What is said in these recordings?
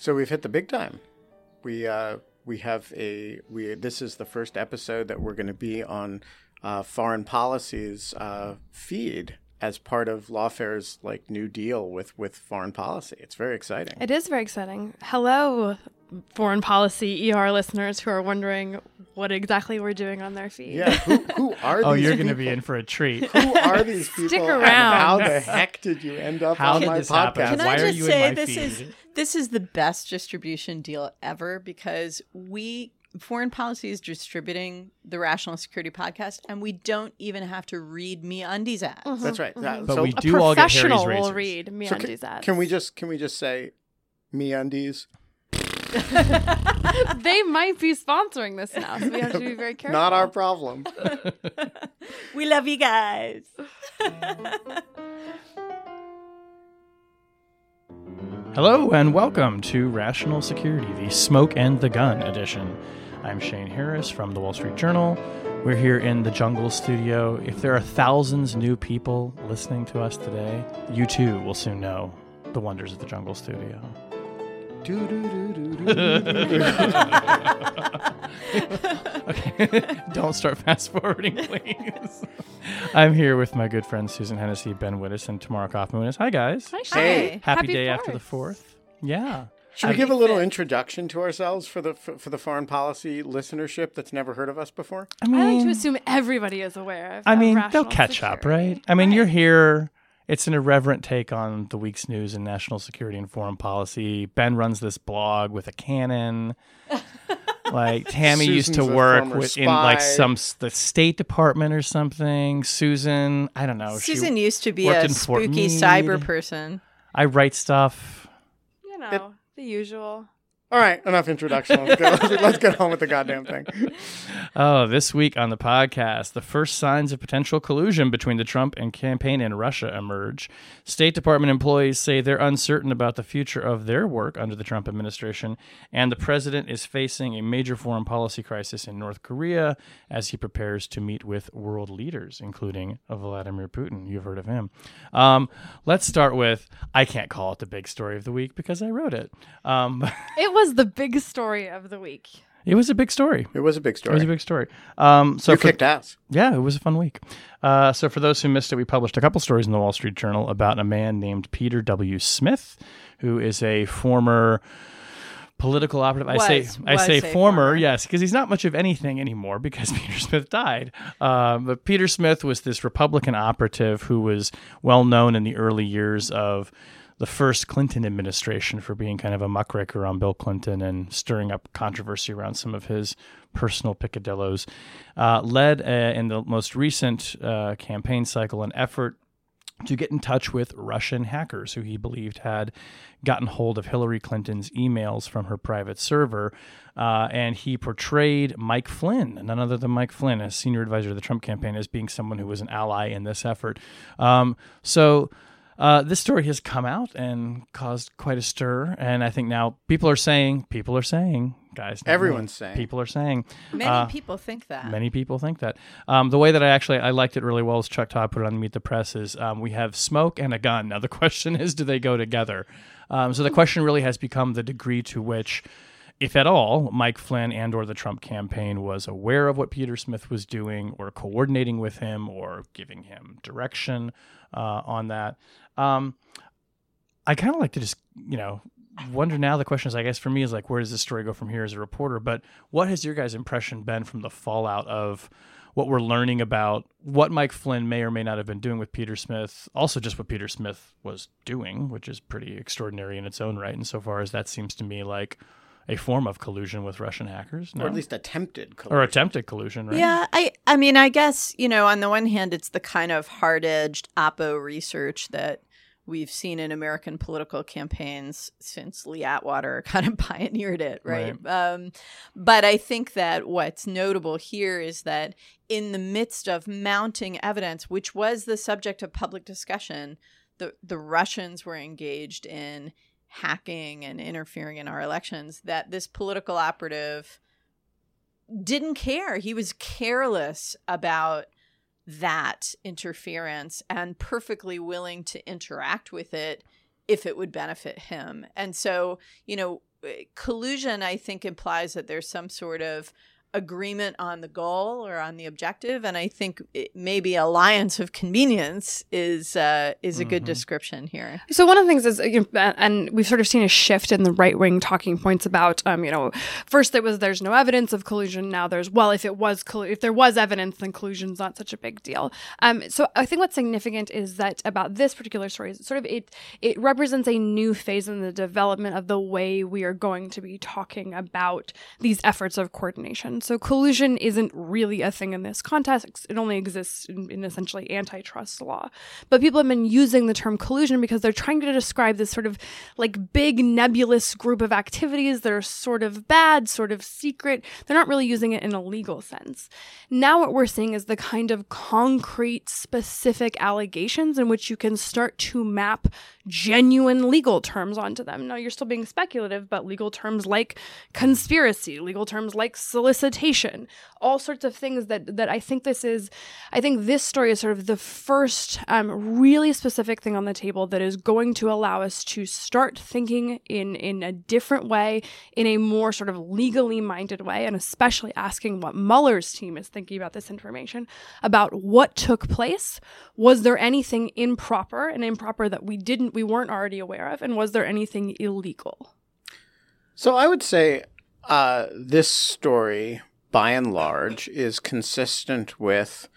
So we've hit the big time. We uh, we have a we. This is the first episode that we're going to be on uh, foreign policy's uh, feed as part of Lawfare's like new deal with with foreign policy. It's very exciting. It is very exciting. Hello, foreign policy ER listeners who are wondering what exactly we're doing on their feed. Yeah, who, who are Oh, you're going to be in for a treat. Who are these people? Stick and around. How the heck did you end up How on my this happen? podcast? Can Why I are just you in say this feed? is this is the best distribution deal ever because we foreign policy is distributing the Rational Security podcast, and we don't even have to read MeUndies ads. That's right. Yeah, But so, we A do all get Harry's professional razors. will read so MeUndies can, ads. can we just can we just say MeUndies? they might be sponsoring this now, so we have to be very careful. Not our problem. We love you guys. Hello and welcome to Rational Security, the Smoke and the Gun edition. I'm Shane Harris from the Wall Street Journal. We're here in the Jungle Studio. If there are thousands new people listening to us today, you too will soon know the wonders of the Jungle Studio. Okay, don't start fast forwarding, please. I'm here with my good friends Susan Hennessy, Ben Wittes, and Tamara Cofman Wittes. Hi, guys. Hi, Hey. Shane. Happy, day after the fourth. Yeah. Should we give a little introduction to ourselves for the for, for the foreign policy listenership that's never heard of us before? I mean, I like mean, to assume everybody is aware of. I of mean, they'll rational catch up, security. right? I mean, you're here. It's an irreverent take on the week's news in national security and foreign policy. Ben runs this blog with a cannon. like Tammy used to work with in like some the State Department or something. Susan, I don't know. she- Susan used to be a spooky cyber person. I write stuff. You know, the usual. All right, enough introduction. Let's get, let's get on with the goddamn thing. Oh, this week on the podcast, the first signs of potential collusion between the Trump and campaign in Russia emerge. State Department employees say they're uncertain about the future of their work under the Trump administration, and the president is facing a major foreign policy crisis in North Korea as he prepares to meet with world leaders, including Vladimir Putin. You've heard of him. Um, let's start with I can't call it the big story of the week because I wrote it. Um, It was the big story of the week. it was a big story. It was a big story. It was a big story. Um, so you for- kicked ass. yeah, it was a fun week. Uh, so, for those who missed it, we published a couple stories in the Wall Street Journal about a man named Peter W. Smith, who is a former political operative. I say, I say former, former. yes, because he's not much of anything anymore because Peter Smith died. Uh, but Peter Smith was this Republican operative who was well known in the early years of the first Clinton administration for being kind of a muckraker on Bill Clinton and stirring up controversy around some of his personal picadillos. Uh, led uh, in the most recent uh, campaign cycle an effort to get in touch with Russian hackers who he believed had gotten hold of Hillary Clinton's emails from her private server. Uh, and he portrayed Mike Flynn, none other than Mike Flynn, as senior advisor to the Trump campaign, as being someone who was an ally in this effort. Um, so. Uh, this story has come out and caused quite a stir, and I think now people are saying, people are saying, guys, Everyone's saying. people are saying, Many uh, people think that. Many people think that. Um, the way that I actually I liked it really well as Chuck Todd put it on Meet the Press is um, we have smoke and a gun. Now the question is, do they go together? Um, so the question really has become the degree to which, if at all, Mike Flynn and or the Trump campaign was aware of what Peter Smith was doing, or coordinating with him, or giving him direction uh, on that. Um, I kind of like to just you know wonder now the question is i guess for me is like where does this story go from here as a reporter but what has your guys impression been from the fallout of what we're learning about what mike flynn may or may not have been doing with peter smith also just what peter smith was doing which is pretty extraordinary in its own right And so far as that seems to me like a form of collusion with russian hackers no? Or at least attempted. or collusion. attempted collusion right Yeah, I I mean, I guess, you know, on the one hand it's the kind of hard-edged oppo research that we've seen in American political campaigns since Lee Atwater kind of pioneered it, right? right. Um, but I think that what's notable here is that in the midst of mounting evidence, which was the subject of public discussion, the, the Russians were engaged in hacking and interfering in our elections, that this political operative didn't care. He was careless about that interference and perfectly willing to interact with it if it would benefit him. And so, you know, eh, collusion, I think, implies that there's some sort of agreement on the goal or on the objective and i think it, maybe alliance of convenience is uh, is a mm-hmm. good description here. So one of the things is you know, and we've sort of seen a shift in the right wing talking points about um, you know first it was there's no evidence of collusion now there's well if it was if there was evidence then collusion's not such a big deal. Um, so i think what's significant is that about this particular story is sort of it it represents a new phase in the development of the way we are going to be talking about these efforts of coordination so collusion isn't really a thing in this context. It only exists in, in, essentially antitrust law. But people have been using the term collusion because they're trying to describe this sort of like big nebulous group of activities that are sort of bad, sort of secret. They're not really using it in a legal sense. Now what we're seeing is the kind of concrete, specific allegations in which you can start to map genuine legal terms onto them. Now you're still being speculative, but legal terms like conspiracy, legal terms like all sorts of things that that I think this is. I think this story is sort of the first um, really specific thing on the table that is going to allow us to start thinking in in a different way, in a more sort of legally minded way, and especially asking what Mueller's team is thinking about this information about what took place. Was there anything improper and improper that we didn't we weren't already aware of, and was there anything illegal? So I would say uh, this story by and large, is consistent with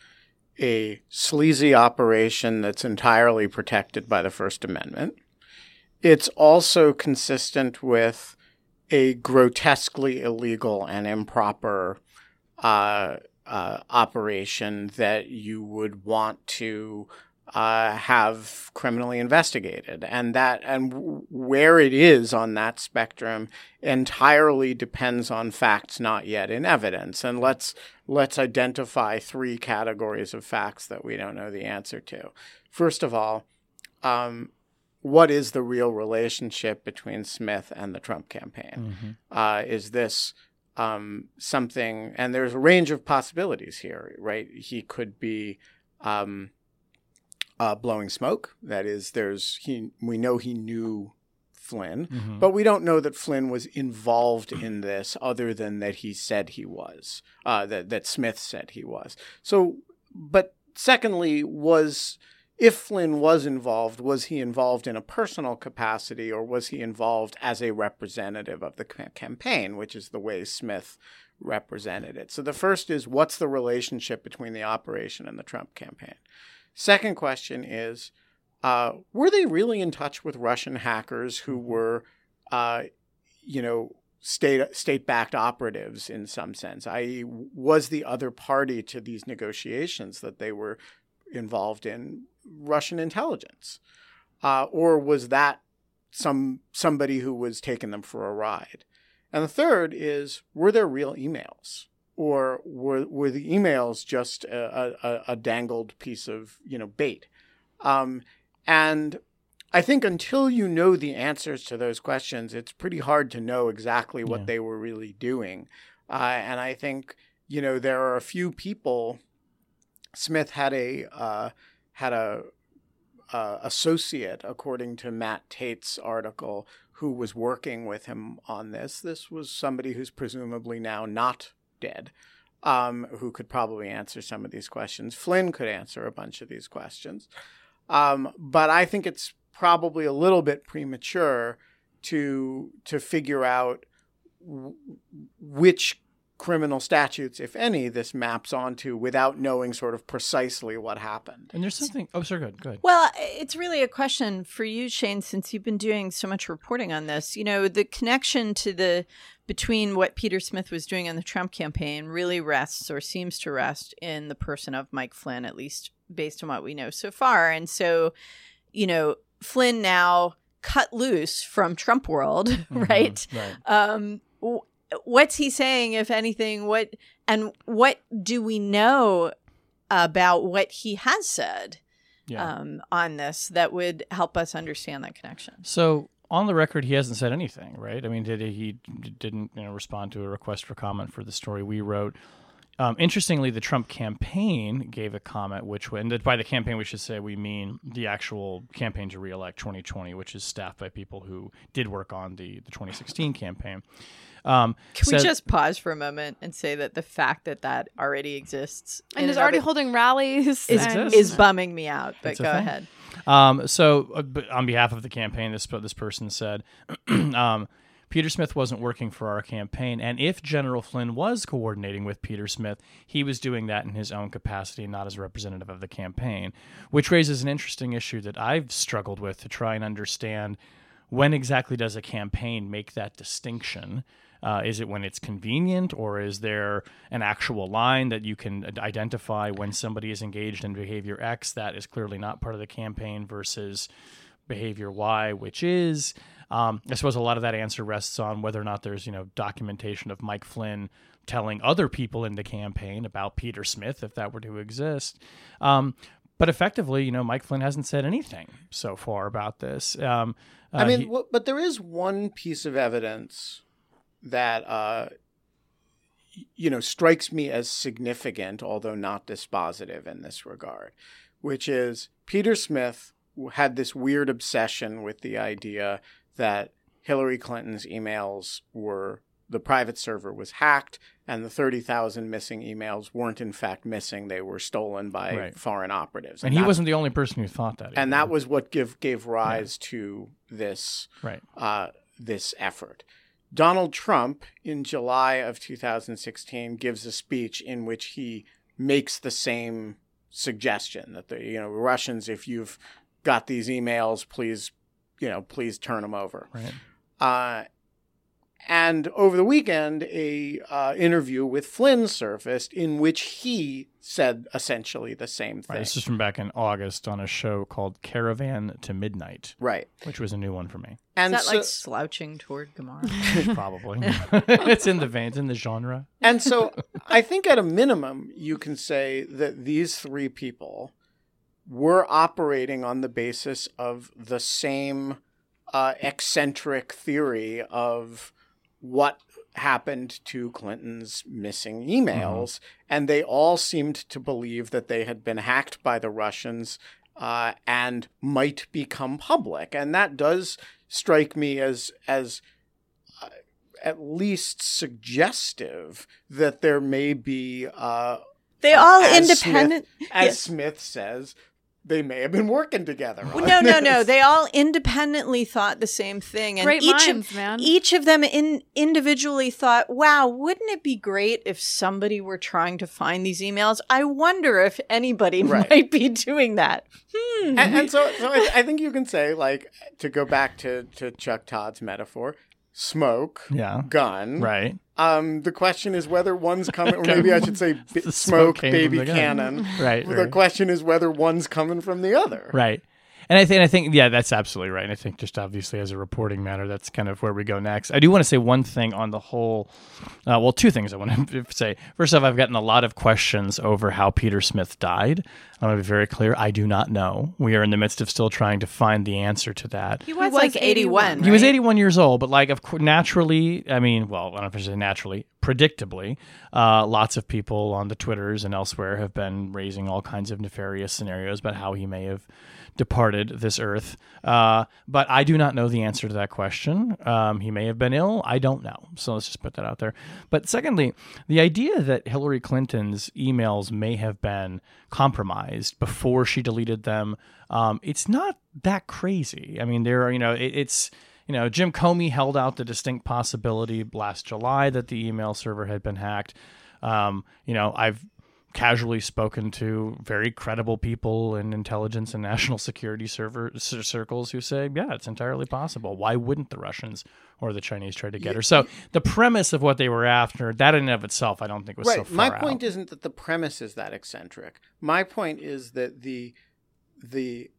a sleazy operation that's entirely protected by the First Amendment. It's also consistent with a grotesquely illegal and improper uh, uh, operation that you would want to uh, have criminally investigated, and that and where it is on that spectrum entirely depends on facts not yet in evidence. And let's let's identify three categories of facts that we don't know the answer to. First of all, um, what is the real relationship between Smith and the Trump campaign? Mm-hmm. Uh, is this um, something? And there's a range of possibilities here, right? He could be. Um, uh, blowing smoke. That is, there's he. We know he knew Flynn, mm-hmm. but we don't know that Flynn was involved in this, other than that he said he was. Uh, that that Smith said he was. So, but secondly, was if Flynn was involved, was he involved in a personal capacity, or was he involved as a representative of the campaign, which is the way Smith represented it. So the first is what's the relationship between the operation and the Trump campaign? Second question is uh, were they really in touch with Russian hackers who mm-hmm. were, uh, you know, state state backed operatives in some sense? I.e., was the other party to these negotiations that they were involved in Russian intelligence, uh, or was that some somebody who was taking them for a ride? And the third is were there real emails? Or were were the emails just a, a, a dangled piece of you know bait? Um, and I think until you know the answers to those questions, it's pretty hard to know exactly what yeah. they were really doing. Uh, and I think you know there are a few people. Smith had a uh, had a uh, associate, according to Matt Tait's article, who was working with him on this. This was somebody who's presumably now not dead, um, who could probably answer some of these questions. Flynn could answer a bunch of these questions. Um, but I think it's probably a little bit premature to to figure out w- which criminal statutes, if any, this maps onto without knowing sort of precisely what happened. And there's something. Oh, sorry, good, good. Well, it's really a question for you, Shane, since you've been doing so much reporting on this. You know, the connection to the between what Peter Smith was doing on the Trump campaign really rests or seems to rest in the person of Mike Flynn, at least based on what we know so far. And so, you know, Flynn now cut loose from Trump world, Mm-hmm. right? Right. Um, w- what's he saying, if anything? What and what do we know about what he has said Yeah. um, on this that would help us understand that connection? So on the record, he hasn't said anything, right? I mean, did he, didn't you know respond to a request for comment for the story we wrote? Um, interestingly, the Trump campaign gave a comment, which and by the campaign we should say we mean the actual campaign to reelect 2020, which is staffed by people who did work on the the 2016 campaign. Um, Can we just pause for a moment and say that the fact that that already exists and is already holding rallies. is, and- is bumming me out. But It's go ahead. Um, so, uh, on behalf of the campaign, this this person said, um, Peter Smith wasn't working for our campaign, and if General Flynn was coordinating with Peter Smith, he was doing that in his own capacity, not as a representative of the campaign, which raises an interesting issue that I've struggled with to try and understand when exactly does a campaign make that distinction. Uh, is it when it's convenient, or is there an actual line that you can identify when somebody is engaged in behavior X that is clearly not part of the campaign versus behavior Y, which is? Um, I suppose a lot of that answer rests on whether or not there's you know documentation of Mike Flynn telling other people in the campaign about Peter Smith, if that were to exist. Um, but effectively, you know, Mike Flynn hasn't said anything so far about this. Um, I uh, mean, he- w- but there is one piece of evidence that, uh, you know, strikes me as significant, although not dispositive in this regard, which is Peter Smith had this weird obsession with the idea that Hillary Clinton's emails were the private server was hacked and the 30,000 missing emails weren't in fact missing they were stolen by Right. foreign operatives and he wasn't the only person who thought that. and that was what give gave rise to this right. uh, this effort. Donald Trump, in July of 2016, gives a speech in which he makes the same suggestion that the you know Russians, if you've got these emails, please you know please turn them over. Right. Uh, and over the weekend, a uh, interview with Flynn surfaced in which he said essentially the same Right. thing. This is from back in August on a show called Caravan to Midnight, right. which was a new one for me. And Is that so, like slouching toward Gomorrah? Probably. it's in the vein, it's in the genre. And so I think at a minimum, you can say that these three people were operating on the basis of the same uh, eccentric theory of what happened to Clinton's missing emails. And they all seemed to believe that they had been hacked by the Russians uh, and might become public. And that does strike me as, as at least suggestive that there may be, uh, They all independent. Smith, as Yes. Smith says, they may have been working together. Well, on no, no, no. They all independently thought the same thing, and Great each minds, of man. each of them in individually thought, "Wow, wouldn't it be great if somebody were trying to find these emails? I wonder if anybody Right. might be doing that." Hmm. and, and so, so I, I think you can say, like, to go back to, to Chuck Todd's metaphor, smoke, Yeah. gun. Right. Um, the question is whether one's coming, or maybe I should say, bi- The smoke, baby cannon. Right. The right. question is whether one's coming from the other. Right. And I think, I think, yeah, that's absolutely right. And I think just obviously as a reporting matter, that's kind of where we go next. I do want to say one thing on the whole. Uh, well, two things I want to say. First off, I've gotten a lot of questions over how Peter Smith died. I want to be very clear. I do not know. We are in the midst of still trying to find the answer to that. He He was like 81. He was right? 81 years old, but like, of course, naturally, I mean, well, I don't know if I say naturally, predictably, uh, lots of people on the Twitters and elsewhere have been raising all kinds of nefarious scenarios about how he may have departed this earth. Uh, but I do not know the answer to that question. Um, he may have been ill. I don't know. So let's just put that out there. But secondly, the idea that Hillary Clinton's emails may have been compromised before she deleted them, um, it's not that crazy. I mean, there are, you know, it, it's, you know, Jim Comey held out the distinct possibility last July that the email server had been hacked. Um, you know, I've casually spoken to very credible people in intelligence and national security server circles who say, yeah, it's entirely possible. Why wouldn't the Russians or the Chinese try to get her? So the premise of what they were after, that in and of itself, I don't think was so far My out. point isn't that the premise is that eccentric. My point is that the the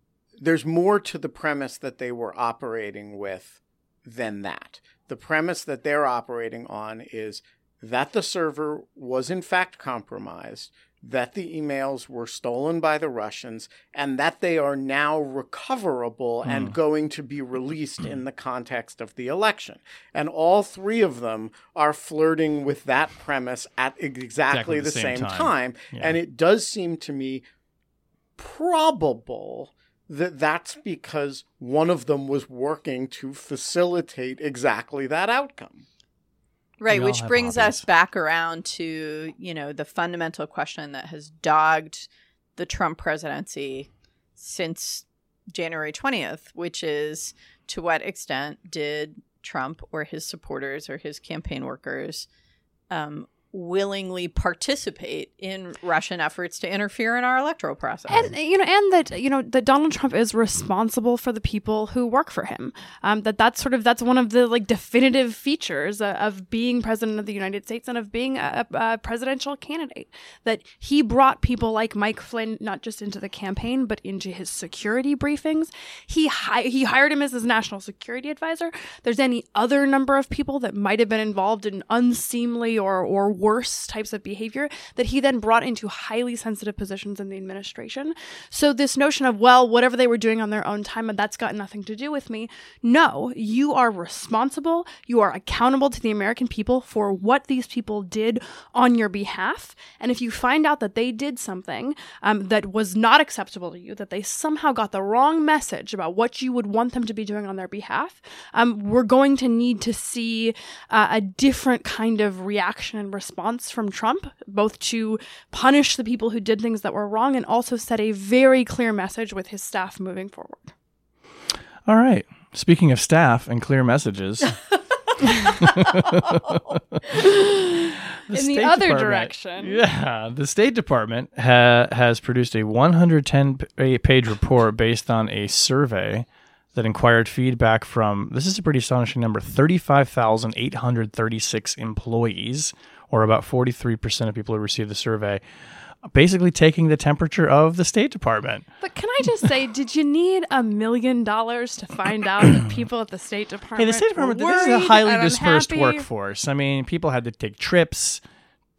there's more to the premise that they were operating with than that. The premise that they're operating on is that the server was in fact compromised, that the emails were stolen by the Russians, and that they are now recoverable mm. and going to be released in the context of the election. And all three of them are flirting with that premise at exactly, exactly the, the, same, same time. time. Yeah. And it does seem to me probable that that's because one of them was working to facilitate exactly that outcome. Right, which brings hobbies. us back around to, you know, the fundamental question that has dogged the Trump presidency since January 20th, which is to what extent did Trump or his supporters or his campaign workers um, willingly participate in Russian efforts to interfere in our electoral process. And you know, and that you know that Donald Trump is responsible for the people who work for him. Um, that that's sort of that's one of the like definitive features uh, of being president of the United States and of being a, a, presidential candidate. That he brought people like Mike Flynn not just into the campaign but into his security briefings. He hi- he hired him as his national security advisor. There's any other number of people that might have been involved in unseemly or or worse types of behavior that he then brought into highly sensitive positions in the administration. So, this notion of, well, whatever they were doing on their own time, that's got nothing to do with me. No, you are responsible. You are accountable to the American people for what these people did on your behalf. And if you find out that they did something um, that was not acceptable to you, that they somehow got the wrong message about what you would want them to be doing on their behalf, um, we're going to need to see uh, a different kind of reaction and response response from Trump, both to punish the people who did things that were wrong and also set a very clear message with his staff moving forward. All right. Speaking of staff and clear messages. in the other direction. Yeah, the State Department ha- has produced a 110 page report based on a survey that inquired feedback from this is a pretty astonishing number 35,836 employees or about 43% of people who received the survey, basically taking the temperature of the State Department. But can I just say, did you need a million dollars to find out that people at the State Department? Hey, the State Department this is a highly dispersed unhappy? workforce. I mean, people had to take trips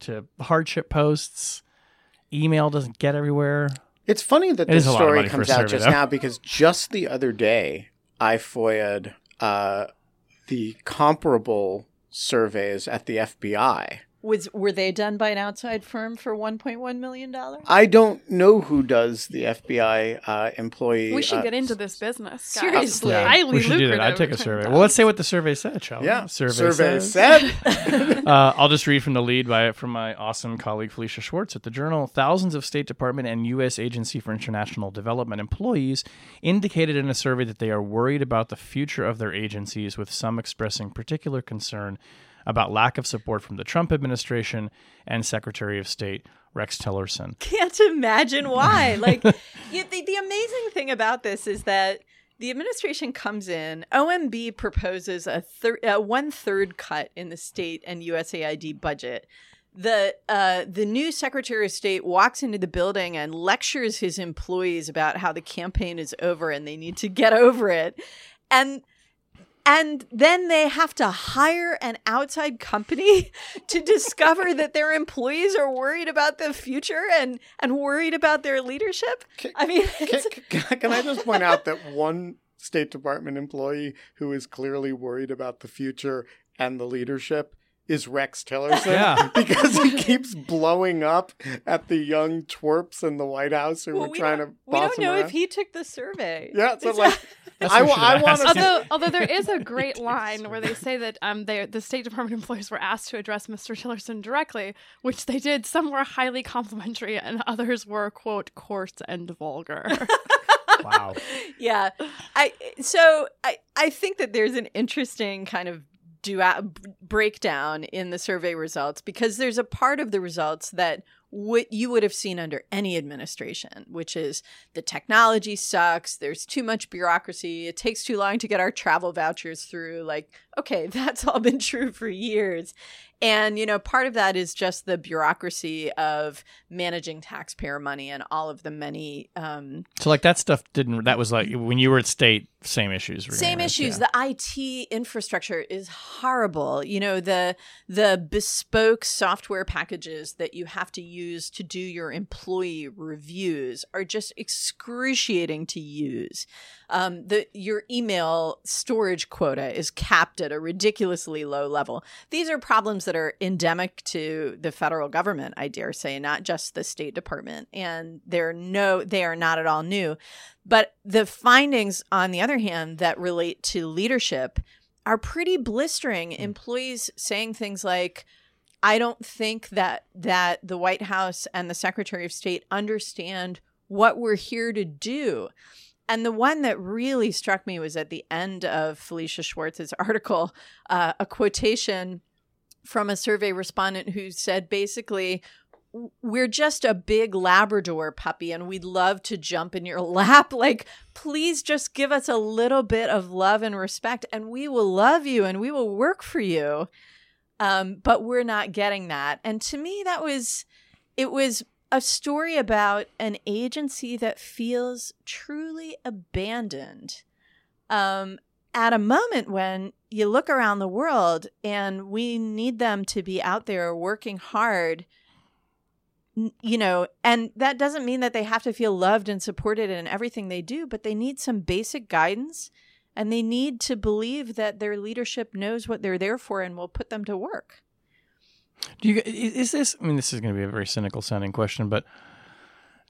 to hardship posts. Email doesn't get everywhere. It's funny that it this story comes out survey, just though. now because just the other day I FOIA'd uh, the comparable surveys at the FBI was were they done by an outside firm for 1.1 million dollars? I don't know who does the FBI uh, employee. We should uh, get into this business. Seriously, yeah, highly we should do that. I'd take a survey. Well, let's say what the survey said, shall we? Yeah, survey, survey said. uh, I'll just read from the lead by from my awesome colleague Felicia Schwartz at the Journal. Thousands of State Department and U.S. Agency for International Development employees indicated in a survey that they are worried about the future of their agencies, with some expressing particular concern about lack of support from the Trump administration and Secretary of State Rex Tillerson. Can't imagine why. like, you, the, the amazing thing about this is that the administration comes in. OMB proposes a, thir- a one third cut in the state and USAID budget. The uh, the new Secretary of State walks into the building and lectures his employees about how the campaign is over and they need to get over it. And and then they have to hire an outside company to discover that their employees are worried about the future and and worried about their leadership. Can, I mean, can, can I just point out that one State Department employee who is clearly worried about the future and the leadership is Rex Tillerson yeah. because he keeps blowing up at the young twerps in the White House who well, were we trying to. We don't know around. if he took the survey. Yeah, so like. I, I want to. Although, although there is a great line where they say that um, they, the State Department employees were asked to address Mr. Tillerson directly, which they did. Some were highly complimentary, and others were quote coarse and vulgar. wow. Yeah, I so I I think that there's an interesting kind of do breakdown in the survey results because there's a part of the results that what you would have seen under any administration, which is the technology sucks, there's too much bureaucracy, it takes too long to get our travel vouchers through. Like, okay, that's all been true for years. And, you know, part of that is just the bureaucracy of managing taxpayer money and all of the many. Um, so, like, that stuff didn't, that was like when you were at state, same issues. Same issues. Yeah. The IT infrastructure is horrible. You know, the, the bespoke software packages that you have to use to do your employee reviews are just excruciating to use. Um, the, your email storage quota is capped at a ridiculously low level. These are problems that are endemic to the federal government, I dare say, not just the State Department. And they're no, they are not at all new. But the findings, on the other hand, that relate to leadership are pretty blistering. Mm. Employees saying things like, I don't think that that the White House and the Secretary of State understand what we're here to do. And the one that really struck me was at the end of Felicia Schwartz's article, uh, a quotation from a survey respondent who said basically, we're just a big Labrador puppy and we'd love to jump in your lap. Like, please just give us a little bit of love and respect and we will love you and we will work for you. Um, but we're not getting that. And to me, that was, it was a story about an agency that feels truly abandoned. Um, at a moment when you look around the world and we need them to be out there working hard you know and that doesn't mean that they have to feel loved and supported in everything they do but they need some basic guidance and they need to believe that their leadership knows what they're there for and will put them to work do you is this i mean this is going to be a very cynical sounding question but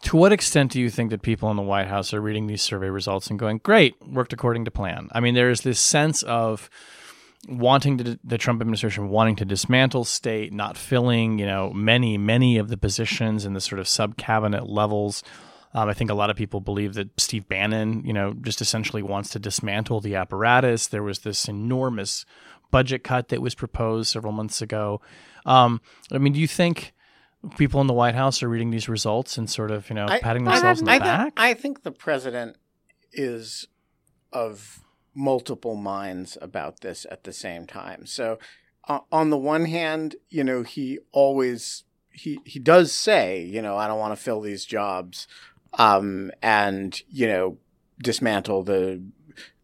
to what extent do you think that people in the White House are reading these survey results and going, "Great, worked according to plan"? I mean, there is this sense of wanting to the Trump administration wanting to dismantle state, not filling, you know, many many of the positions in the sort of sub cabinet levels. Um, I think a lot of people believe that Steve Bannon, you know, just essentially wants to dismantle the apparatus. There was this enormous budget cut that was proposed several months ago. Um, I mean, do you think people in the White House are reading these results and sort of, you know, I, patting themselves in the I back? I think the president is of multiple minds about this at the same time. So, uh, on the one hand, you know, he always he he does say, you know, I don't want to fill these jobs, um, and you know, dismantle the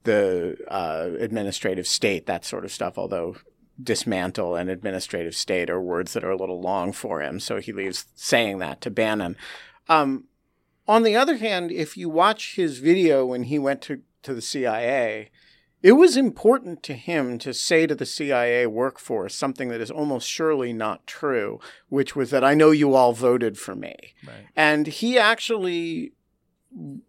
the uh, administrative state, that sort of stuff. Although dismantle an administrative state are words that are a little long for him, so he leaves saying that to Bannon. Um, on the other hand, if you watch his video when he went to, to the CIA, it was important to him to say to the CIA workforce something that is almost surely not true, which was that I know you all voted for me. Right. And he actually,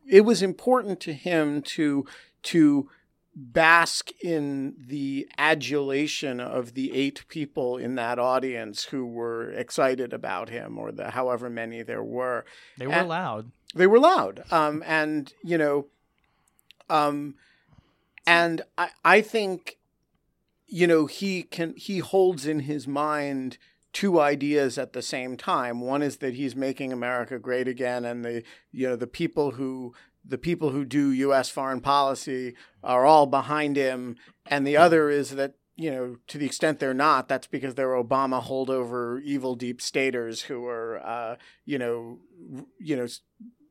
it was important to him to, to, bask in the adulation of the eight people in that audience who were excited about him or the however many there were they were and loud they were loud um, and you know um, and I, I think you know he can he holds in his mind two ideas at the same time one is that he's making america great again and the you know the people who the people who do U.S. foreign policy are all behind him, and the other is that you know to the extent they're not, that's because they're Obama holdover evil deep staters who are uh, you know you know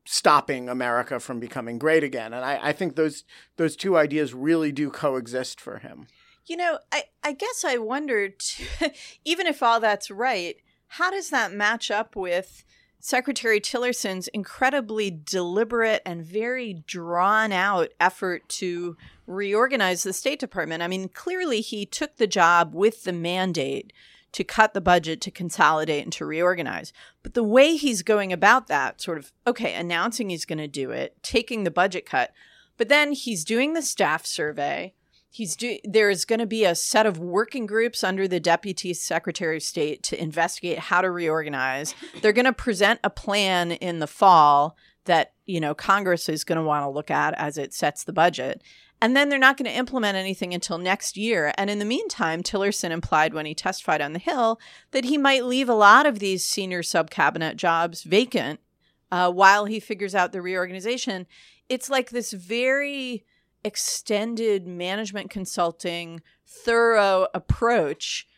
stopping America from becoming great again. And I, I think those those two ideas really do coexist for him. You know, I, I guess I wondered, even if all that's right, how does that match up with Secretary Tillerson's incredibly deliberate and very drawn out effort to reorganize the State Department. I mean, clearly he took the job with the mandate to cut the budget, to consolidate, and to reorganize. But the way he's going about that, sort of, okay, announcing he's going to do it, taking the budget cut, but then he's doing the staff survey. He's do there's going to be a set of working groups under the deputy secretary of state to investigate how to reorganize. They're going to present a plan in the fall that you know congress is going to want to look at as it sets the budget And then they're not going to implement anything until next year. And in the meantime, Tillerson implied when he testified on the Hill that he might leave a lot of these senior sub cabinet jobs vacant uh, while he figures out the reorganization. It's like this very extended management consulting, thorough approach,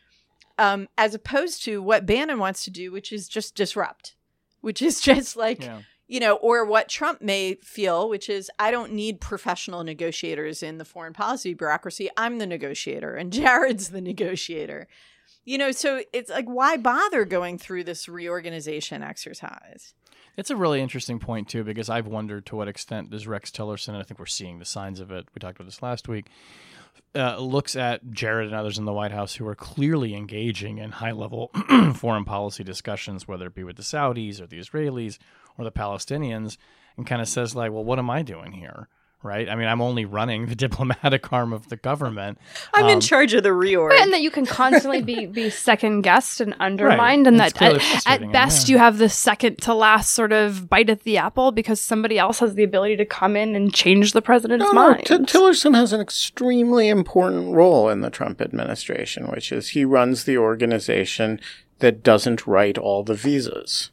um, as opposed to what Bannon wants to do, which is just disrupt, which is just like. Yeah you know, or what Trump may feel, which is I don't need professional negotiators in the foreign policy bureaucracy. I'm the negotiator and Jared's the negotiator. You know, so it's like, why bother going through this reorganization exercise? It's a really interesting point, too, because I've wondered to what extent does Rex Tillerson, and I think we're seeing the signs of it. We talked about this last week. Uh, looks at Jared and others in the White House who are clearly engaging in high level foreign policy discussions, whether it be with the Saudis or the Israelis or the Palestinians and kind of says like, well, what am I doing here? Right. I mean, I'm only running the diplomatic arm of the government. I'm um, in charge of the reorg. And that you can constantly be, be second guessed and undermined. Right. And it's that at, at best yeah. you have the second to last sort of bite at the apple because somebody else has the ability to come in and change the president's no, mind. No, T- Tillerson has an extremely important role in the Trump administration, which is he runs the organization that doesn't write all the visas.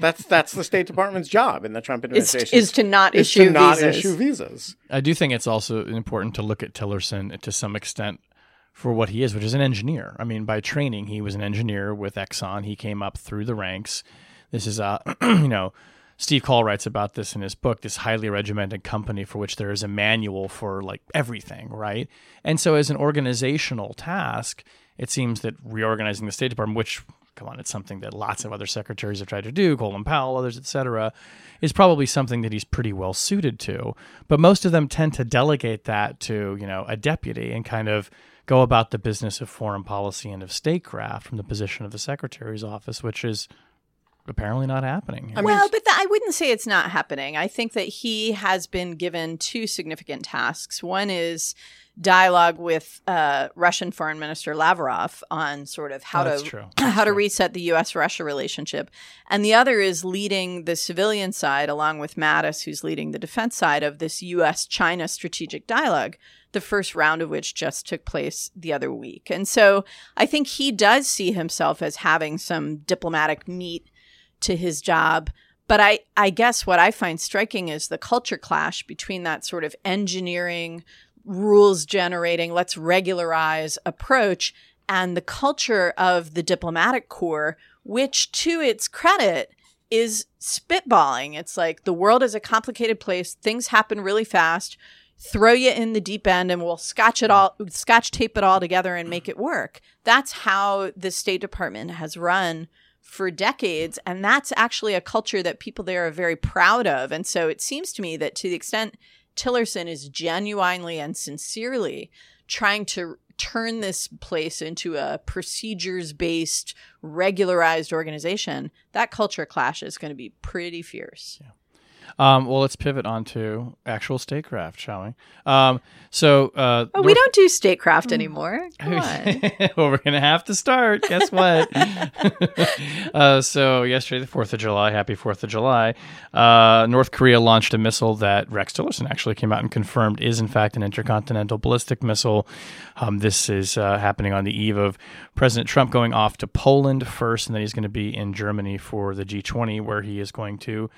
That's that's the State Department's job in the Trump administration is, is to not is issue to not visas. issue visas. I do think it's also important to look at Tillerson to some extent for what he is, which is an engineer. I mean, by training, he was an engineer with Exxon. He came up through the ranks. This is uh, a you know. Steve Coll writes about this in his book, this highly regimented company for which there is a manual for like everything, right? And so, as an organizational task, it seems that reorganizing the State Department, which come on, it's something that lots of other secretaries have tried to do, Colin Powell, others, etc., is probably something that he's pretty well suited to. But most of them tend to delegate that to, you know, a deputy and kind of go about the business of foreign policy and of statecraft from the position of the secretary's office, which is apparently not happening. I mean, well, but the, I wouldn't say it's not happening. I think that he has been given two significant tasks. One is dialogue with uh, Russian Foreign Minister Lavrov on sort of how oh, to how true. to reset the U.S. Russia relationship, and the other is leading the civilian side along with Mattis, who's leading the defense side of this U.S. China strategic dialogue. The first round of which just took place the other week. And so I think he does see himself as having some diplomatic meat to his job. But I, I guess what I find striking is the culture clash between that sort of engineering, rules generating, let's regularize approach and the culture of the diplomatic corps, which to its credit is spitballing. It's like the world is a complicated place, things happen really fast. Throw you in the deep end and we'll scotch it all, scotch tape it all together and make it work. That's how the State Department has run for decades. And that's actually a culture that people there are very proud of. And so it seems to me that to the extent Tillerson is genuinely and sincerely trying to turn this place into a procedures based, regularized organization, that culture clash is going to be pretty fierce. Yeah. Um, well, let's pivot on to actual statecraft, shall we? Um, so, uh, oh, we don't do statecraft anymore. well, we're gonna have to start. Guess what? uh, so, yesterday, the Fourth of July. Happy Fourth of July. Uh, North Korea launched a missile that Rex Tillerson actually came out and confirmed is, in fact, an intercontinental ballistic missile. Um, this is uh, happening on the eve of President Trump going off to Poland first, and then he's going to be in Germany for the G20, where he is going to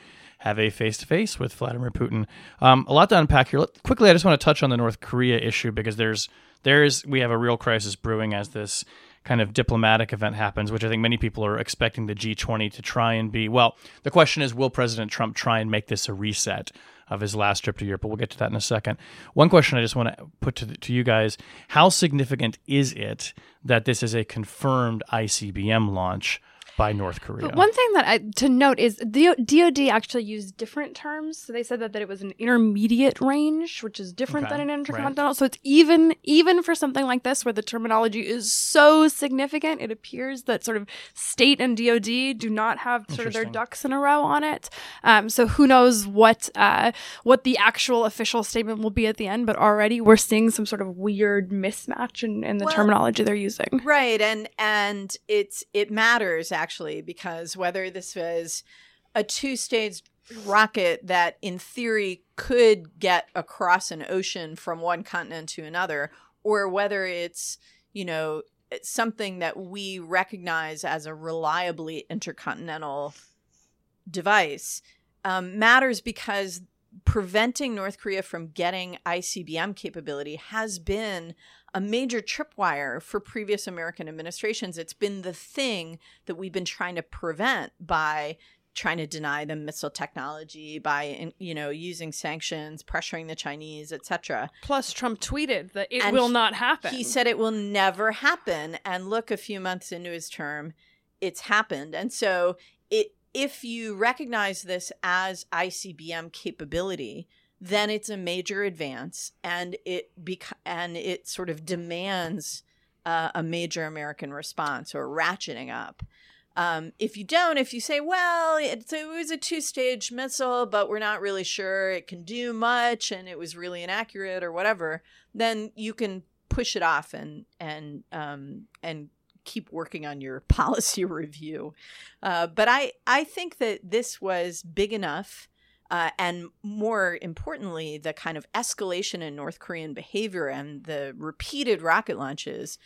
have a face to face with Vladimir Putin. Um, a lot to unpack here. Quickly, I just want to touch on the North Korea issue because there's there's we have a real crisis brewing as this kind of diplomatic event happens, which I think many people are expecting the G20 to try and be. Well, the question is, will President Trump try and make this a reset of his last trip to Europe? But we'll get to that in a second. One question I just want to put to, to you guys how significant is it that this is a confirmed ICBM launch? By North Korea. But one thing that I to note is the DoD actually used different terms. So they said that, that it was an intermediate range, which is different okay, than an intercontinental. Right. So it's even even for something like this where the terminology is so significant, it appears that sort of state and DoD do not have sort of their ducks in a row on it. Um, so who knows what uh, what the actual official statement will be at the end? But already we're seeing some sort of weird mismatch in, in the well, terminology they're using. Right, and and it's it matters actually actually, because whether this was a two stage rocket that in theory could get across an ocean from one continent to another or whether it's you know something that we recognize as a reliably intercontinental device um, matters because preventing North Korea from getting ICBM capability has been a major tripwire for previous American administrations. It's been the thing that we've been trying to prevent by trying to deny them missile technology by you know using sanctions pressuring the chinese etc plus trump tweeted that it and will not happen. he said it will never happen. And look a few months into his term it's happened. And so it if you recognize this as icbm capability then it's a major advance and it and it sort of demands uh, a major american response or ratcheting up um, if you don't, if you say, well, it, it was a two stage missile, but we're not really sure it can do much and it was really inaccurate or whatever, then you can push it off and, and, um, and keep working on your policy review. Uh, but I, I think that this was big enough. Uh, and more importantly, the kind of escalation in North Korean behavior and the repeated rocket launches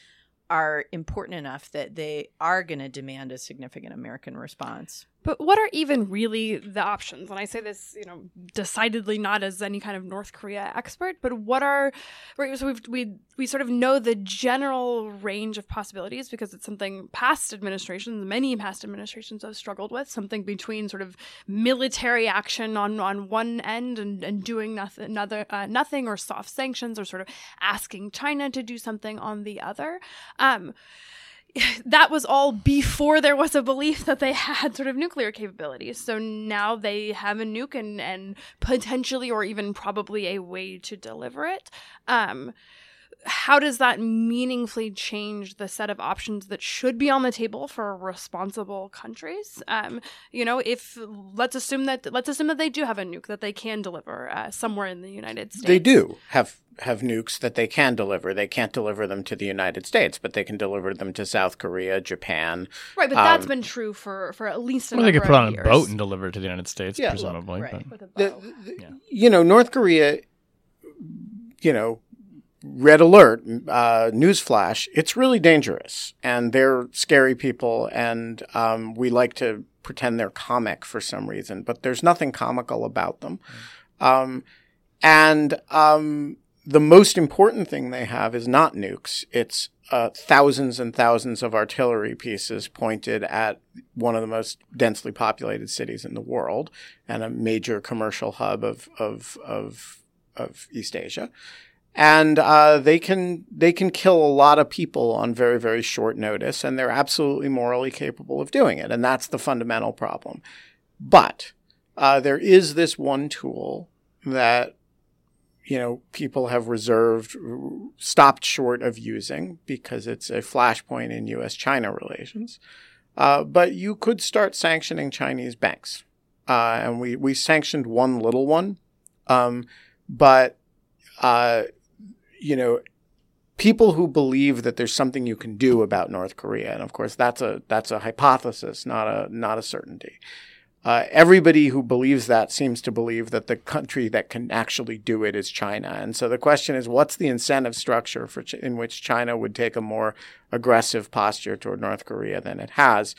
are important enough that they are going to demand a significant American response. But what are even really the options? And I say this, you know, decidedly not as any kind of North Korea expert, but what are right? So we we we sort of know the general range of possibilities because it's something past administrations, many past administrations have struggled with. Something between sort of military action on on one end and, and doing nothing, another uh, nothing, or soft sanctions, or sort of asking China to do something on the other. Um, that was all before there was a belief that they had sort of nuclear capabilities. So now they have a nuke and, and potentially or even probably a way to deliver it. Um, how does that meaningfully change the set of options that should be on the table for responsible countries? Um, you know, if let's assume that let's assume that they do have a nuke that they can deliver uh, somewhere in the United States. They do have have nukes that they can deliver. They can't deliver them to the United States, but they can deliver them to South Korea, Japan. Right, but um, that's been true for for at least. A well, they could put on years. a boat and deliver it to the United States, yeah, presumably. Right. The, the, yeah. You know, North Korea. You know, red alert, uh, newsflash, it's really dangerous. And they're scary people. And um, we like to pretend they're comic for some reason, but there's nothing comical about them. Mm. Um, and um, the most important thing they have is not nukes, it's uh, thousands and thousands of artillery pieces pointed at one of the most densely populated cities in the world and a major commercial hub of, of, of, of East Asia and uh, they can they can kill a lot of people on very very short notice, and they're absolutely morally capable of doing it, and that's the fundamental problem. But uh, there is this one tool that you know people have reserved, stopped short of using because it's a flashpoint in U.S.-China relations. Uh, but you could start sanctioning Chinese banks, uh, and we we sanctioned one little one, um, but uh, you know, people who believe that there's something you can do about North Korea, and of course that's a that's a hypothesis, not a not a certainty. Uh, everybody who believes that seems to believe that the country that can actually do it is China. And so the question is, what's the incentive structure for ch- in which China would take a more aggressive posture toward North Korea than it has?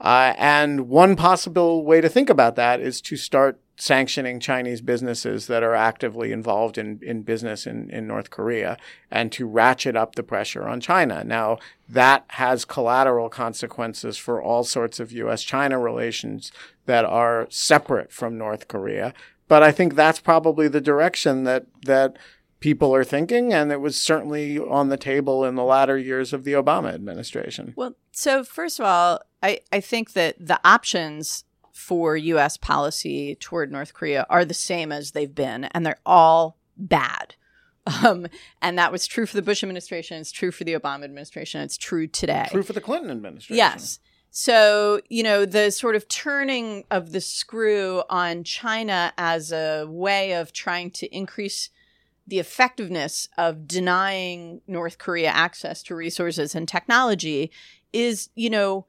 Uh, and one possible way to think about that is to start sanctioning Chinese businesses that are actively involved in, in business in, in North Korea and to ratchet up the pressure on China. Now, that has collateral consequences for all sorts of US China relations that are separate from North Korea. But I think that's probably the direction that, that people are thinking, and it was certainly on the table in the latter years of the Obama administration. Well, so first of all, I, I think that the options for US policy toward North Korea are the same as they've been, and they're all bad. Um, and that was true for the Bush administration. It's true for the Obama administration. It's true today. True for the Clinton administration. Yes. So, you know, the sort of turning of the screw on China as a way of trying to increase the effectiveness of denying North Korea access to resources and technology is, you know,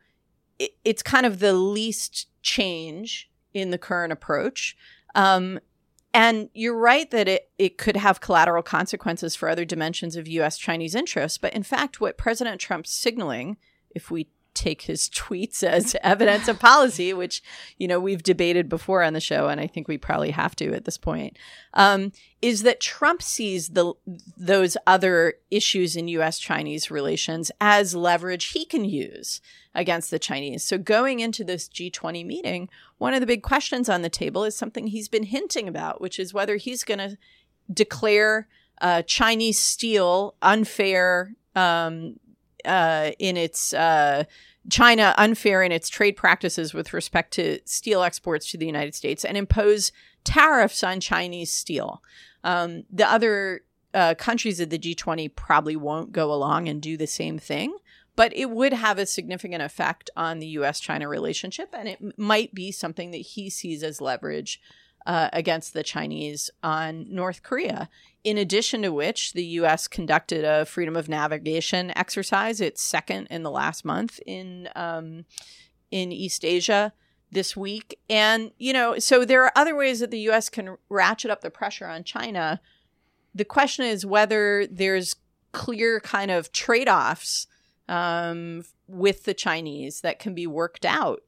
it, it's kind of the least change in the current approach. Um, and you're right that it, it could have collateral consequences for other dimensions of US Chinese interests. But in fact, what President Trump's signaling, if we take his tweets as evidence of policy, which, you know, we've debated before on the show, and I think we probably have to at this point, um, is that Trump sees the those other issues in US Chinese relations as leverage he can use against the Chinese. So going into this G20 meeting, one of the big questions on the table is something he's been hinting about, which is whether he's going to declare uh, Chinese steel unfair um, uh, in its uh, China unfair in its trade practices with respect to steel exports to the United States and impose tariffs on Chinese steel. Um, the other uh, countries of the G20 probably won't go along and do the same thing but it would have a significant effect on the US China relationship. And it might be something that he sees as leverage uh, against the Chinese on North Korea. In addition to which, the US conducted a freedom of navigation exercise, its second in the last month in, um, in East Asia this week. And, you know, so there are other ways that the US can ratchet up the pressure on China. The question is whether there's clear kind of trade offs um, with the Chinese that can be worked out.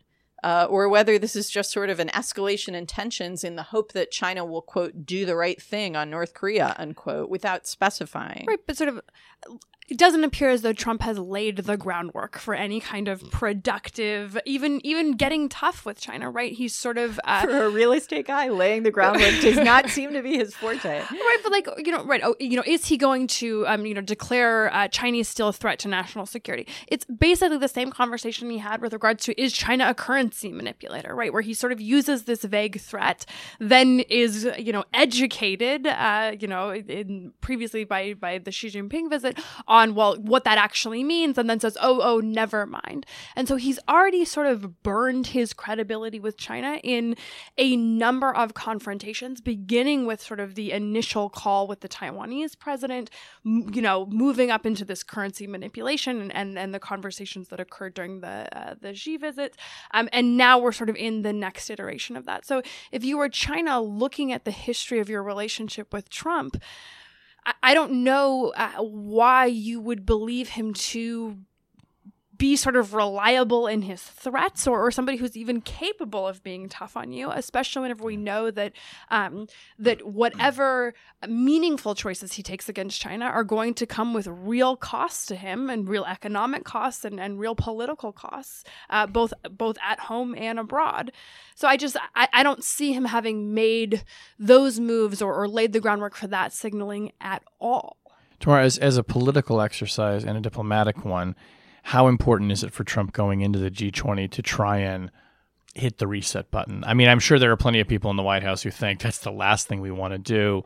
Uh, or whether this is just sort of an escalation in tensions in the hope that China will, quote, do the right thing on North Korea, unquote, without specifying. Right, but sort of it doesn't appear as though Trump has laid the groundwork for any kind of productive, even even getting tough with China. Right? He's sort of uh, for a real estate guy, laying the groundwork does not seem to be his forte. Right, but like you know, right? Oh, you know, is he going to um, you know declare uh, Chinese still a threat to national security? It's basically the same conversation he had with regards to is China a currency manipulator? Right, where he sort of uses this vague threat, then is you know educated, uh, you know, in previously by by the Xi Jinping visit on well what that actually means and then says oh oh never mind. And so he's already sort of burned his credibility with china in a number of confrontations beginning with sort of the initial call with the taiwanese president you know moving up into this currency manipulation and and, and the conversations that occurred during the uh, the Xi visit. Um, and now we're sort of in the next iteration of that. So if you were china looking at the history of your relationship with trump I don't know uh, why you would believe him to be sort of reliable in his threats or, or somebody who's even capable of being tough on you, especially whenever we know that um, that whatever meaningful choices he takes against China are going to come with real costs to him and real economic costs and, and real political costs, uh, both both at home and abroad. So I just I, I don't see him having made those moves or, or laid the groundwork for that signaling at all. tomorrow as, as a political exercise and a diplomatic one, how important is it for Trump going into the G20 to try and hit the reset button? I mean, I'm sure there are plenty of people in the White House who think that's the last thing we want to do.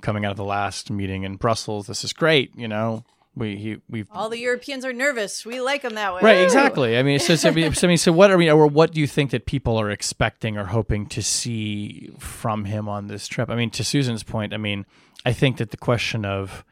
Coming out of the last meeting in Brussels, this is great. You know, we he, we've all the Europeans are nervous. We like them that way, right? Exactly. I mean, so, so, I mean, so what are we, or what do you think that people are expecting or hoping to see from him on this trip? I mean, to Susan's point, I mean, I think that the question of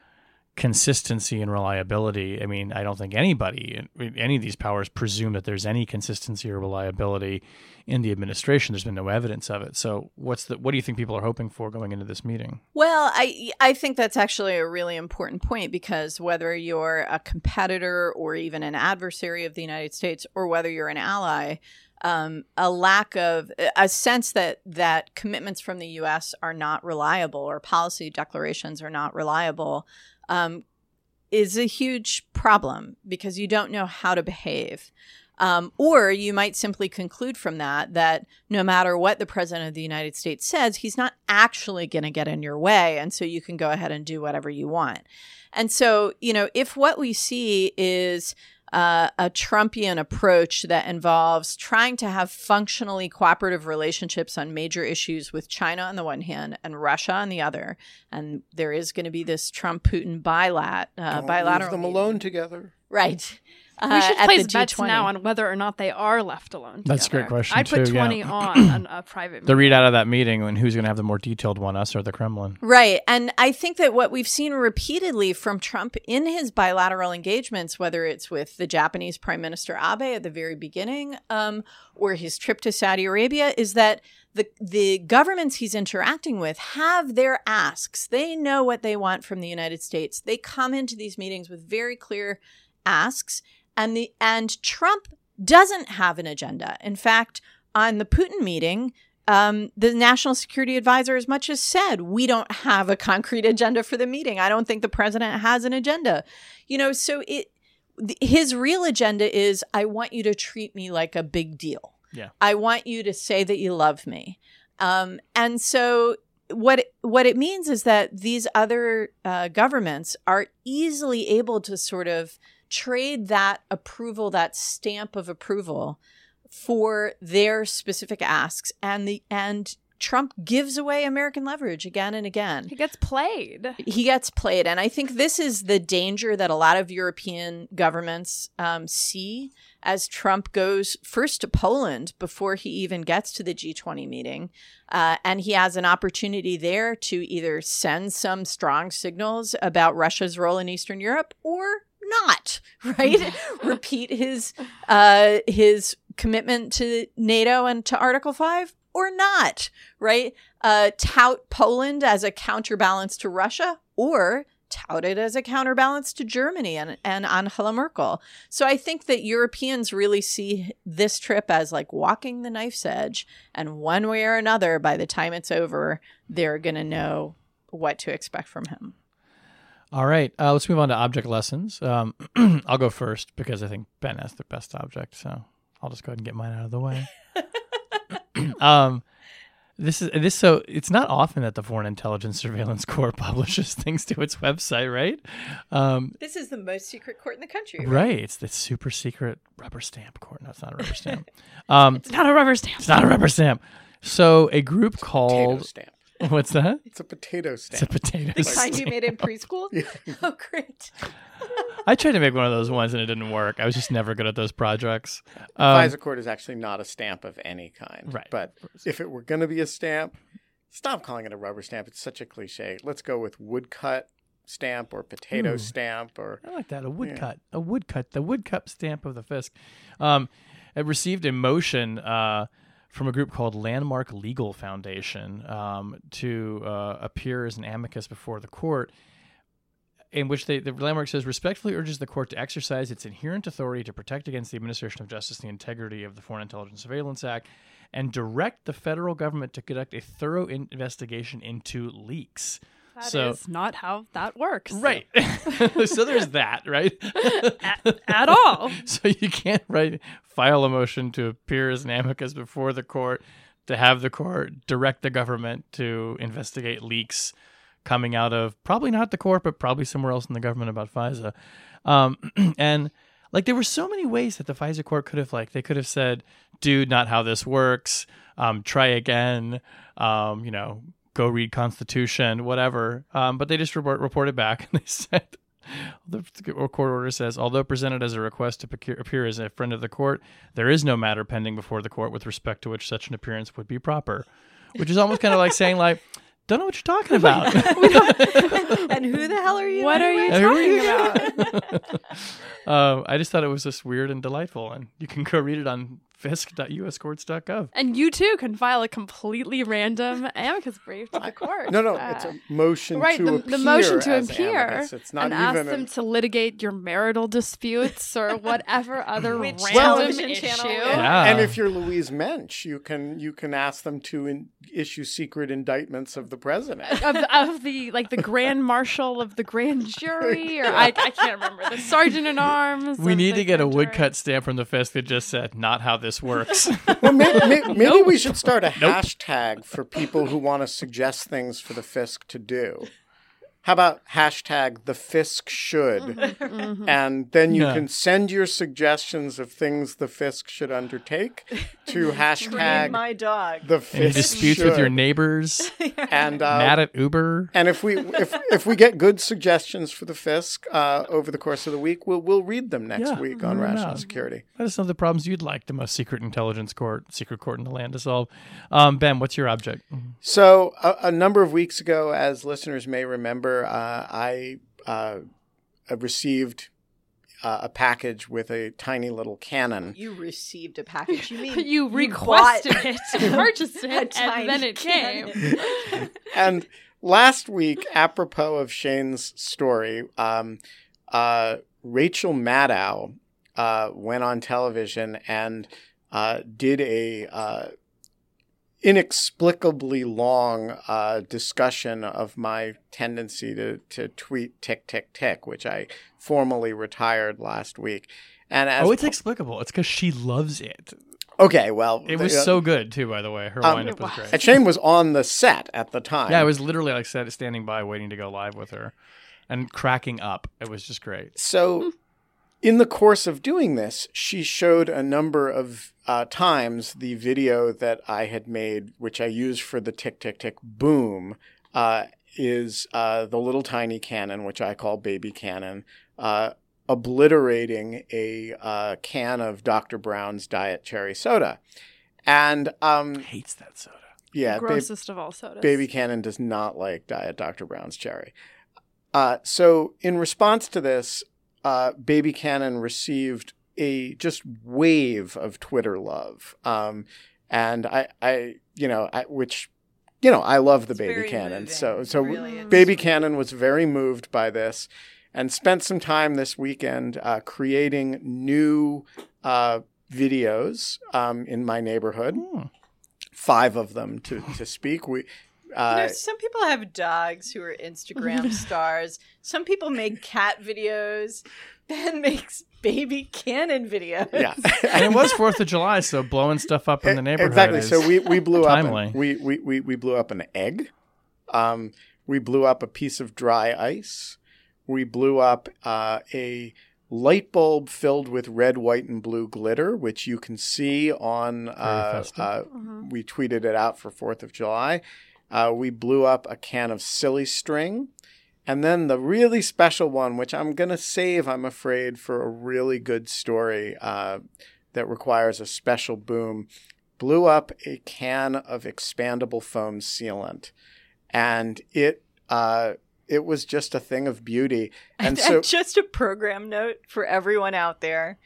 consistency and reliability. I mean, I don't think anybody, any of these powers, presume that there's any consistency or reliability in the administration. There's been no evidence of it. So, what's the what do you think people are hoping for going into this meeting? Well, I I think that's actually a really important point because whether you're a competitor or even an adversary of the United States, or whether you're an ally. Um, a lack of a sense that that commitments from the U.S. are not reliable or policy declarations are not reliable um, is a huge problem because you don't know how to behave. Um, or you might simply conclude from that that no matter what the president of the United States says, he's not actually going to get in your way. And so you can go ahead and do whatever you want. And so, you know, if what we see is uh, a Trumpian approach that involves trying to have functionally cooperative relationships on major issues with China on the one hand and Russia on the other. And there is going to be this Trump Putin bilat, uh, bilateral. Leave them alone together. Right. Uh, we should at place bets G20. now on whether or not they are left alone. That's a great question, I'd put too, twenty on on a private. The readout of that meeting and who's going to have the more detailed one, us or the Kremlin. Right. And I think that what we've seen repeatedly from Trump in his bilateral engagements, whether it's with the Japanese Prime Minister Abe at the very beginning um, or his trip to Saudi Arabia, is that the, the governments he's interacting with have their asks. They know what they want from the United States. They come into these meetings with very clear asks. And the and Trump doesn't have an agenda. In fact, on the Putin meeting, um, the national security advisor as much as said we don't have a concrete agenda for the meeting i don't think the president has an agenda you know so it his real agenda is i want you to treat me like a big deal Yeah. i want you to say that you love me um, and so what it, what it means is that these other uh, governments are easily able to sort of trade that approval that stamp of approval for their specific asks and the and Trump gives away American leverage again and again. He gets played. He gets played. And I think this is the danger that a lot of European governments um, see as Trump goes first to Poland before he even gets to the G20 meeting. Uh, and he has an opportunity there to either send some strong signals about Russia's role in Eastern Europe or not, right? Repeat his uh, his commitment to NATO and to Article 5 or not, right? Uh, tout Poland as a counterbalance to Russia or tout it as a counterbalance to Germany and, and Angela Merkel. So I think that Europeans really see this trip as like walking the knife's edge. And one way or another, by the time it's over, they're going to know what to expect from him. All right, uh, let's move on to object lessons. Um, I'll go first because I think Ben has the best object, so I'll just go ahead and get mine out of the way. um, this is this so it's not often that the Foreign Intelligence Surveillance Corps publishes things to its website, right? Um, This is the most secret court in the country. right. It's the super secret rubber stamp court. No, it's not a rubber stamp. Um, It's not a rubber stamp. it's not a rubber stamp. So a group called stamp. what's that? It's a potato stamp. It's a stamp. potato The stamp. kind you made in preschool? Oh, great. I tried to make one of those ones and it didn't work. I was just never good at those projects. The Um, FISA court is actually not a stamp of any kind. Right. But if it were going to be a stamp, stop calling it a rubber stamp. It's such a cliche. Let's go with woodcut stamp or potato Ooh. stamp or I like that. A woodcut. Yeah. A woodcut. The woodcut stamp of the FISC. Um, it received a motion uh, from a group called Landmark Legal Foundation um, to uh, appear as an amicus before the court, in which they, the Landmark says respectfully urges the court to exercise its inherent authority to protect against the administration of justice the integrity of the Foreign Intelligence Surveillance Act and direct the federal government to conduct a thorough in- investigation into leaks. That is so not how that works. Right. so there's that, right? At, at all. So you can't write file a motion to appear as an amicus before the court to have the court direct the government to investigate leaks coming out of probably not the court, but probably somewhere else in the government about FISA. Um, and like there were so many ways that the FISA court could have like they could have said, "Dude, not how this works. Um, try again. Um, you know, go read Constitution, whatever." Um, but they just report, reported back and they said. The court order says, although presented as a request to appear, appear as a friend of the court, there is no matter pending before the court with respect to which such an appearance would be proper. Which is almost kind of like saying, like, don't know what you're talking about. and who the hell are you? What are you anyway? Are talking about? um, I just thought it was just weird and delightful, and you can go read it on fisc.uscourts.gov. And you too can file a completely random amicus brief to the court. no, no. Uh, It's a motion right, to the, appear. the motion to as appear amicus. It's not and even. ask a- them to litigate your marital disputes or whatever other Which random television issue. channel? Yeah. and if you're Louise Mensch, you can you can ask them to in, issue secret indictments of the president. Of, of the like the grand marshal of the grand jury or I, I can't remember the sergeant in arms we need to get a jury. woodcut stamp from the FISC that just said, not how this works. Well, maybe, maybe, we should start a hashtag for people who want to suggest things for the FISC to do. How about hashtag the FISC should? Mm-hmm. And then you Yeah. can send your suggestions of things the FISC should undertake to hashtag my dog. the Any FISC disputes with your neighbors? And uh, Mad at Uber? and if we if if we get good suggestions for the FISC uh, over the course of the week, we'll we'll read them next Yeah, week on rational not? security. Let us know the problems you'd like the most secret intelligence court, secret court in the land to solve. Um, ben, what's your object? So a, a number of weeks ago, as listeners may remember, uh, I uh, received uh, a package with a tiny little cannon. You received a package. You mean You bought requested it, purchased it, and then it came. and last week, apropos of Shane's story, um, uh, Rachel Maddow uh, went on television and uh, did a uh, inexplicably long uh, discussion of my tendency to, to tweet tick tick tick, which I formally retired last week. And as oh, it's explicable. It's because she loves it. okay, well, It was uh, so good too, by the way. Her Um, wind-up was great. and Shane was on the set at the time. Yeah, I was literally like standing by, waiting to go live with her, and cracking up. It was just great. So, in the course of doing this, she showed a number of uh, times the video that I had made, which I used for the tick tick tick boom, uh, is uh, the little tiny cannon, which I call baby cannon, uh, obliterating a uh, can of Dr. Brown's Diet Cherry Soda. And um, Hates that soda. yeah, babe- Grossest of all sodas. Baby Cannon does not like Diet Dr. Brown's cherry. Uh, so, in response to this, uh, Baby Cannon received a just wave of Twitter love, um, and I, I, you know, I, which, you know, I love the It's Baby Cannon. moving. So, so really. Baby Cannon was very moved by this, and spent some time this weekend uh, creating new uh, videos um, in my neighborhood Hmm. five of them to, to speak. We, You uh, know, some people have dogs who are Instagram stars. Some people make cat videos. Ben makes baby cannon videos. yeah, And it was Fourth of July, so blowing stuff up in the neighborhood. exactly. is- So we, we blew up. timely. An, we, we, we, we blew up an egg. Um, we blew up a piece of dry ice. We blew up uh, a light bulb filled with red, white, and blue glitter, which you can see on. Uh, uh, Mm-hmm. we tweeted it out for Fourth of July. Uh, we blew up a can of silly string. And then the really special one, which I'm going to save, I'm afraid, for a really good story uh, that requires a special boom, blew up a can of expandable foam sealant. And it uh, it was just a thing of beauty. And And, so, and just a program note for everyone out there.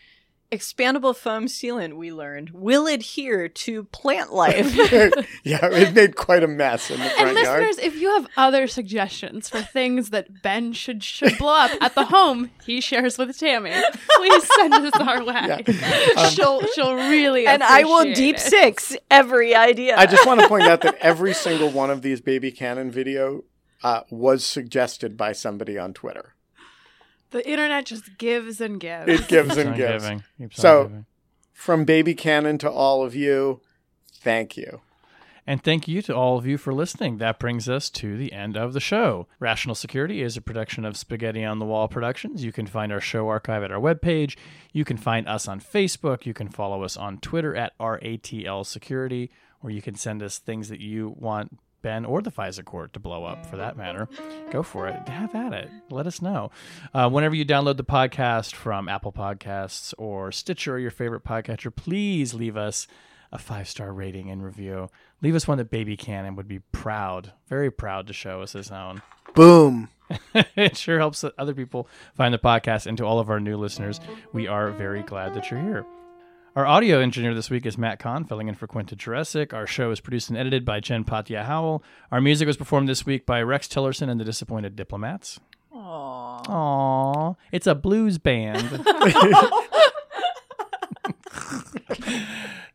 Expandable foam sealant, we learned, will adhere to plant life. yeah, it made quite a mess in the And front yard. listeners, if you have other suggestions for things that Ben should should blow up at the home he shares with Tammy, please send us our way. Um, she'll she'll really and I will deep it. six every idea. I just want to point out that every single one of these baby cannon video uh, was suggested by somebody on Twitter. The internet just gives and gives. It gives and gives. giving, keeps So- giving. From baby cannon to all of you, thank you. And thank you to all of you for listening. That brings us to the end of the show. Rational Security is a production of Spaghetti on the Wall Productions. You can find our show archive at our webpage. You can find us on Facebook. You can follow us on Twitter at RATL Security, or you can send us things that you want Ben or the FISA court to blow up for that matter. Go for it. Have at it. Let us know. Uh, whenever you download the podcast from Apple Podcasts or Stitcher or your favorite podcatcher, please leave us a five star rating and review. Leave us one that Baby Cannon would be proud, very proud to show us his own. Boom. it sure helps other people find the podcast. And to all of our new listeners, we are very glad that you're here. Our audio engineer this week is Matt Kahn, filling in for Quinta Jurecic. Our show is produced and edited by Jen Patja Howell. Our music was performed this week by Rex Tillerson and the Disappointed Diplomats. Aw. Aww, it's a blues band.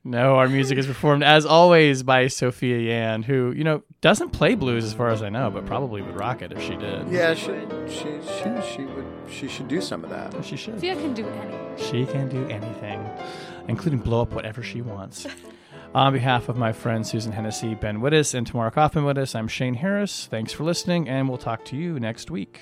no, our music is performed as always by Sophia Yan, who, you know, doesn't play blues as far as I know, but probably would rock it if she did. Yeah, she, she, she, she would she should do some of that. She should. Sophia can do anything. She can do anything, including blow up whatever she wants. On behalf of my friends Susan Hennessey, Ben Wittes, and Tamara Cofman Wittes, I'm Shane Harris. Thanks for listening, and we'll talk to you next week.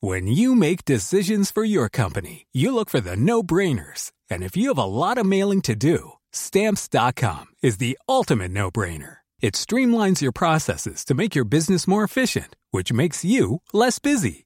When you make decisions for your company, you look for the no brainers. And if you have a lot of mailing to do, stamps.com is the ultimate no brainer. It streamlines your processes to make your business more efficient, which makes you less busy.